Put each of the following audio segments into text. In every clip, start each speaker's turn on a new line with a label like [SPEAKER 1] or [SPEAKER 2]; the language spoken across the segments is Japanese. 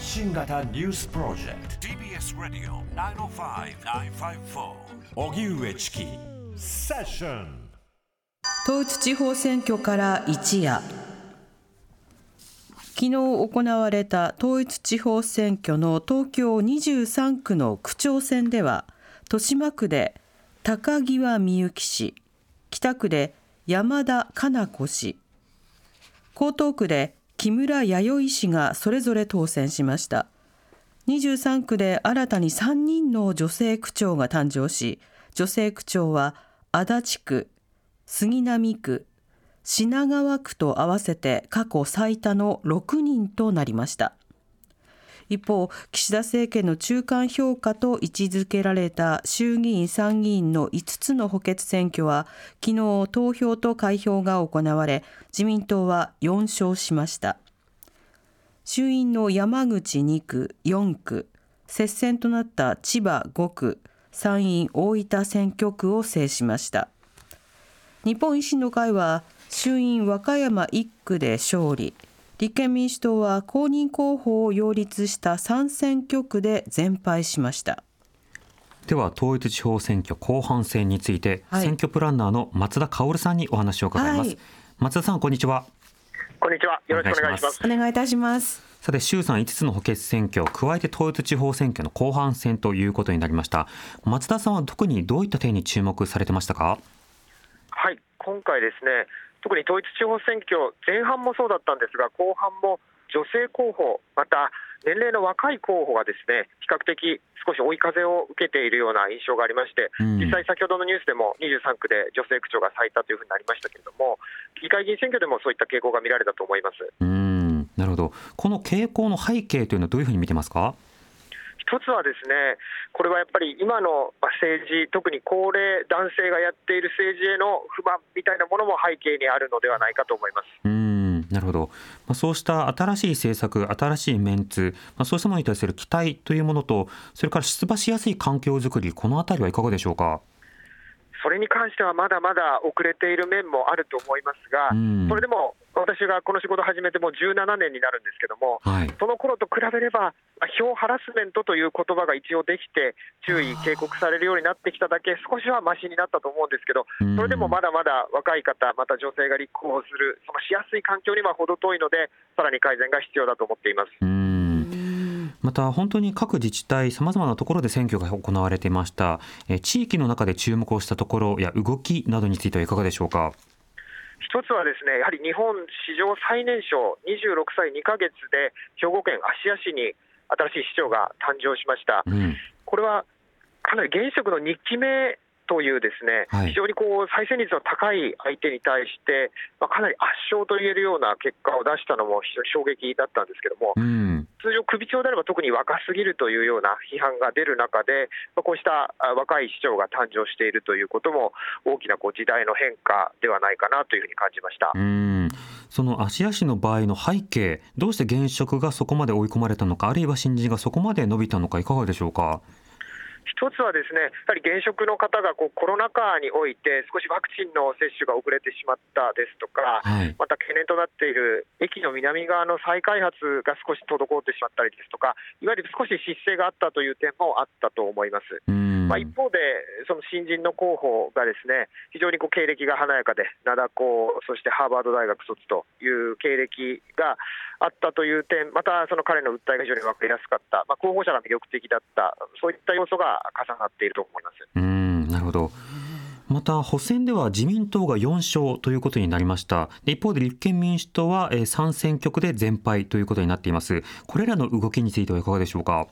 [SPEAKER 1] 発信型ニュースプロジェクト。TBS ラディオ905-954おぎゅうえちきセッション
[SPEAKER 2] 統一地方選挙から一夜。昨日行われた統一地方選挙の東京23区の区長選では豊島区で高際みゆき氏北区で山田加奈子氏江東区で木村弥生氏がそれぞれ当選しました。23区で新たに3人の女性区長が誕生し女性区長は足立区杉並区品川区と合わせて過去最多の6人となりました。一方岸田政権の中間評価と位置づけられた衆議院参議院の5つの補欠選挙は昨日投票と開票が行われ自民党は4勝しました。衆院の山口2区4区接戦となった千葉5区参院大分選挙区を制しました。日本維新の会は衆院和歌山1区で勝利。立憲民主党は公認候補を擁立した3選挙区で全敗しました。
[SPEAKER 3] では統一地方選挙後半戦について、はい、選挙プランナーの松田薫さんにお話を伺います、はい、松田さんこんにちは。
[SPEAKER 4] こんにちは。よろしくお願いします。
[SPEAKER 2] お願いいたします。
[SPEAKER 3] さて衆参5つの補欠選挙加えて統一地方選挙の後半戦ということになりました。松田さんは特にどういった点に注目されてましたか？
[SPEAKER 4] はい。今回ですね特に統一地方選挙、前半もそうだったんですが、後半も女性候補、また年齢の若い候補がですね比較的少し追い風を受けているような印象がありまして、実際、先ほどのニュースでも23区で女性区長が最多というふうになりましたけれども、議会議員選挙でもそういった傾向が見られたと思います。
[SPEAKER 3] うん。なるほど、この傾向の背景というのは、どういうふうに見てますか？
[SPEAKER 4] 一つはですね、これはやっぱり今の政治、特に高齢男性がやっている政治への不満みたいなものも背景にあるのではないかと思います。
[SPEAKER 3] うんなるほど、まあ、そうした新しい政策、新しいメンツ、まあ、そうしたものに対する期待というものと、それから出馬しやすい環境づくり、このあたりはいかがでしょうか？
[SPEAKER 4] それに関してはまだまだ遅れている面もあると思いますが、それでも私がこの仕事始めてもう17年になるんですけども、はい、その頃と比べれば、票ハラスメントという言葉が一応できて、注意、警告されるようになってきただけ、少しはましになったと思うんですけど、それでもまだまだ若い方、また女性が立候補する、そのしやすい環境には程遠いので、さらに改善が必要だと思っています。
[SPEAKER 3] また本当に各自治体さまざまなところで選挙が行われていました。え地域の中で注目をしたところや動きなどについてはいかがでしょうか？
[SPEAKER 4] 一つはですねやはり日本史上最年少26歳2か月で兵庫県芦屋市に新しい市長が誕生しました、うん、これはかなり現職の2期目というですね、はい、非常にこう再選率の高い相手に対して、まあ、かなり圧勝といえるような結果を出したのも非常に衝撃だったんですけども、うん、通常、首長であれば特に若すぎるというような批判が出る中で、ま、こうした若い市長が誕生しているということも、大きなこう時代の変化ではないかなというふうに感じました。
[SPEAKER 3] うんその芦屋市の場合の背景、どうして現職がそこまで追い込まれたのか、あるいは新人がそこまで伸びたのか、いかがでしょうか？
[SPEAKER 4] 一つはですね、やはり現職の方がこうコロナ禍において、少しワクチンの接種が遅れてしまったですとか、はい、また懸念となっている駅の南側の再開発が少し滞ってしまったりですとか、いわゆる少し失勢があったという点もあったと思います。まあ、一方で、その新人の候補がですね非常にこう経歴が華やかで、灘高、そしてハーバード大学卒という経歴があったという点、またその彼の訴えが非常に分かりやすかった、まあ、候補者が魅力的だった、そういった要素が重なっていると思います。
[SPEAKER 3] うんなるほど。また補選では自民党が4勝ということになりました。一方で立憲民主党は3選挙区で全敗ということになっています。これらの動きについてはいかがでしょうか？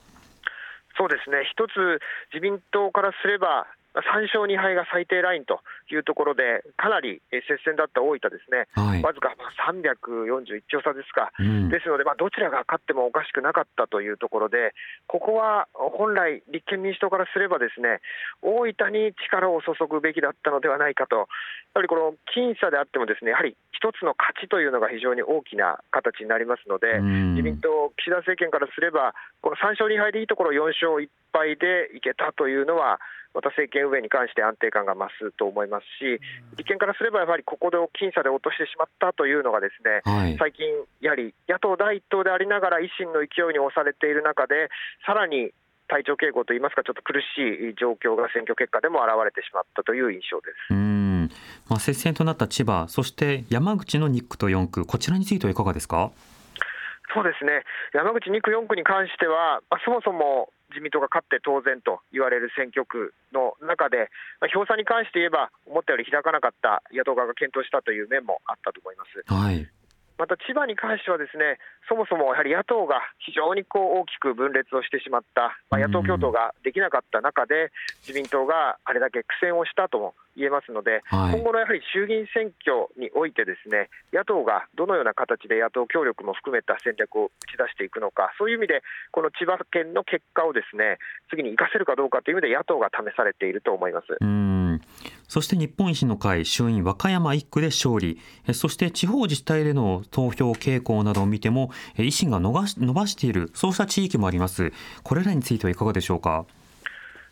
[SPEAKER 4] そうですね。一つ自民党からすれば3勝2敗が最低ラインというところで、かなり接戦だった大分ですね、はい、わずか341票差ですか、うん、ですので、どちらが勝ってもおかしくなかったというところで、ここは本来、立憲民主党からすれば、ですね大分に力を注ぐべきだったのではないかと、やはりこの僅差であっても、ですねやはり一つの勝ちというのが非常に大きな形になりますので、うん、自民党、岸田政権からすれば、この3勝2敗でいいところ4勝1敗でいけたというのは、また政権運営に関して安定感が増すと思いますし、立憲からすればやはりここで僅差で落としてしまったというのが、ですね、はい、最近、やはり野党第一党でありながら維新の勢いに押されている中で、さらに体調傾向といいますか、ちょっと苦しい状況が選挙結果でも表れてしまったという印象です。
[SPEAKER 3] うん。まあ、接戦となった千葉、そして山口の2区と4区、こちらについてはいかがですか？
[SPEAKER 4] そうですね。山口2区、4区に関しては、まあ、そもそも自民党が勝って当然と言われる選挙区の中で、まあ、票差に関して言えば、思ったより開かなかった野党側が検討したという面もあったと思います。
[SPEAKER 3] はい
[SPEAKER 4] また千葉に関しては、ですねそもそもやはり野党が非常にこう大きく分裂をしてしまった、まあ、野党共闘ができなかった中で、自民党があれだけ苦戦をしたとも言えますので、はい、今後のやはり衆議院選挙において、ですね野党がどのような形で野党協力も含めた戦略を打ち出していくのか、そういう意味で、この千葉県の結果をですね次に生かせるかどうかという意味で、野党が試されていると思います。
[SPEAKER 3] そして日本維新の会衆院和歌山1区で勝利。そして地方自治体での投票傾向などを見ても維新が伸ばしているそうした地域もあります。これらについてはいかがでしょうか？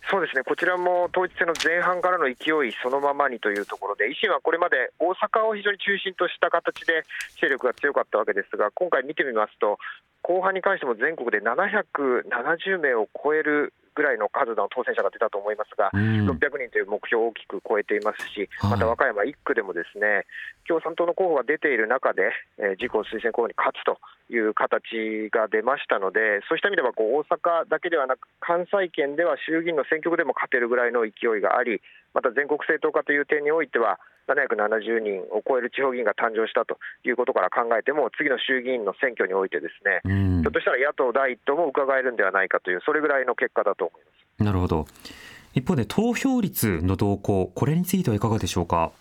[SPEAKER 4] そうですね。こちらも統一戦の前半からの勢いそのままにというところで、維新はこれまで大阪を非常に中心とした形で勢力が強かったわけですが、今回見てみますと、後半に関しても全国で770名を超えるぐらいの数の当選者が出たと思いますが、うん、600人という目標を大きく超えていますし、また和歌山1区でもですね共産党の候補が出ている中で、えー、自公推薦候補に勝つという形が出ましたので、そうした意味ではこう大阪だけではなく、関西圏では衆議院の選挙区でも勝てるぐらいの勢いがあり、また全国政党化という点においては、770人を超える地方議員が誕生したということから考えても、次の衆議院の選挙において、ですね、ひょっとしたら野党第一党も伺えるんではないかという、それぐらいの結果だと思い
[SPEAKER 3] ます。なるほど、一方で投票率の動向、これについてはいかがでしょうか？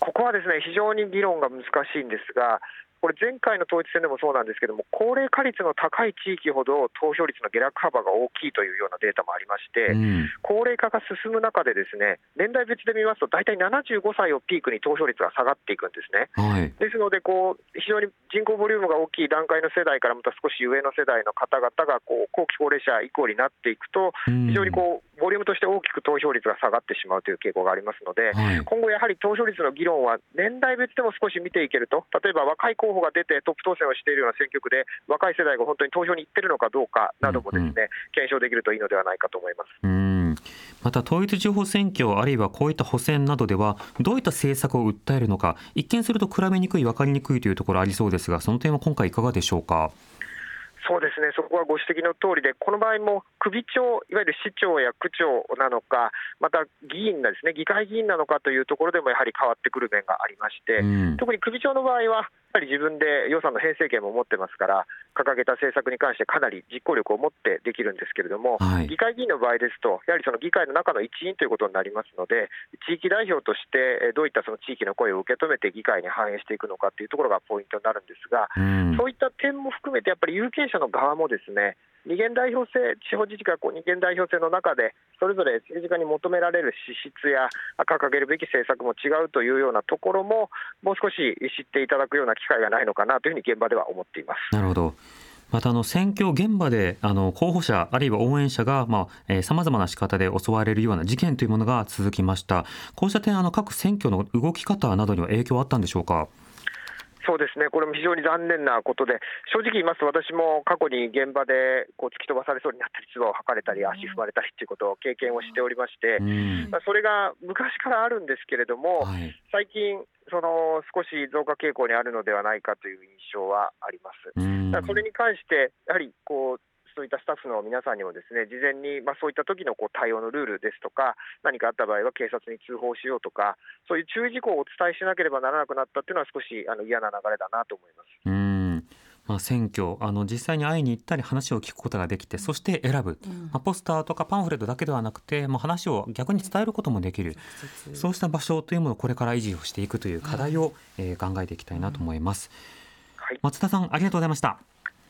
[SPEAKER 4] ここはですね非常に議論が難しいんですが、これ、前回の統一選でもそうなんですけども、高齢化率の高い地域ほど投票率の下落幅が大きいというようなデータもありまして、うん、高齢化が進む中で、ですね年代別で見ますと、大体75歳をピークに投票率が下がっていくんですね。はい、ですのでこう、非常に人口ボリュームが大きい段階の世代からまた少し上の世代の方々がこう後期高齢者以降になっていくと、非常にこうボリュームとして大きく投票率が下がってしまうという傾向がありますので、はい、今後やはり投票率の議論は年代別でも少し見ていけると、例えば若い候補が出てトップ当選をしているような選挙区で、若い世代が本当に投票に行ってるのかどうかなどもですね、うんうん、検証できるといいのではないかと思います。
[SPEAKER 3] うんまた統一地方選挙あるいはこういった補選などではどういった政策を訴えるのか一見すると比べにくい分かりにくいというところありそうですがその点は今回いかがでしょうか？
[SPEAKER 4] そうですね、そこはご指摘の通りで、この場合も首長、いわゆる市長や区長なのか、また議員ですね、議会議員なのかというところでもやはり変わってくる面がありまして、うん、特に首長の場合は、やはり自分で予算の編成権も持ってますから、掲げた政策に関してかなり実行力を持ってできるんですけれども、はい、議会議員の場合ですと、やはりその議会の中の一員ということになりますので、地域代表としてどういったその地域の声を受け止めて議会に反映していくのかというところがポイントになるんですが、うん、そういった点も含めて、やっぱり有権者の側もですね、二元代表制、地方自治会こう二元代表制の中で、それぞれ政治家に求められる資質や掲げるべき政策も違うというようなところも、もう少し知っていただくような機会がないのかなというふうに現場では思っています。
[SPEAKER 3] なるほどまたあの選挙現場であの候補者あるいは応援者がさまざ、まな仕方で襲われるような事件というものが続きましたこうした点あの各選挙の動き方などには影響あったんでしょうか？
[SPEAKER 4] そうですね、これも非常に残念なことで、正直言いますと、私も過去に現場でこう突き飛ばされそうになったり、唾を吐かれたり、足踏まれたりということを経験をしておりまして、まあ、それが昔からあるんですけれども、はい、最近、その少し増加傾向にあるのではないかという印象はあります。それに関して、やはりこうそういったスタッフの皆さんにもですね事前に、まあ、そういった時のこう対応のルールですとか何かあった場合は警察に通報しようとかそういう注意事項をお伝えしなければならなくなったっていうのは少しあの嫌な流れだなと思います。
[SPEAKER 3] うん。まあ、選挙あの実際に会いに行ったり話を聞くことができてそして選ぶ、うん、まあ、ポスターとかパンフレットだけではなくて、まあ、話を逆に伝えることもできる、うん、そうした場所というものをこれから維持をしていくという課題を、うん、えー、考えていきたいなと思います、はい、松田さんありがとうございました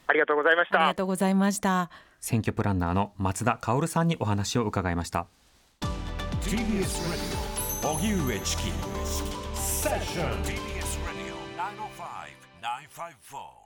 [SPEAKER 4] ありがとうございました。
[SPEAKER 2] ありがとうございました。
[SPEAKER 3] 選挙プランナーの松田薫さんにお話を伺いました。TBS ラジオ荻上チキセッション TBS ラジオ905-954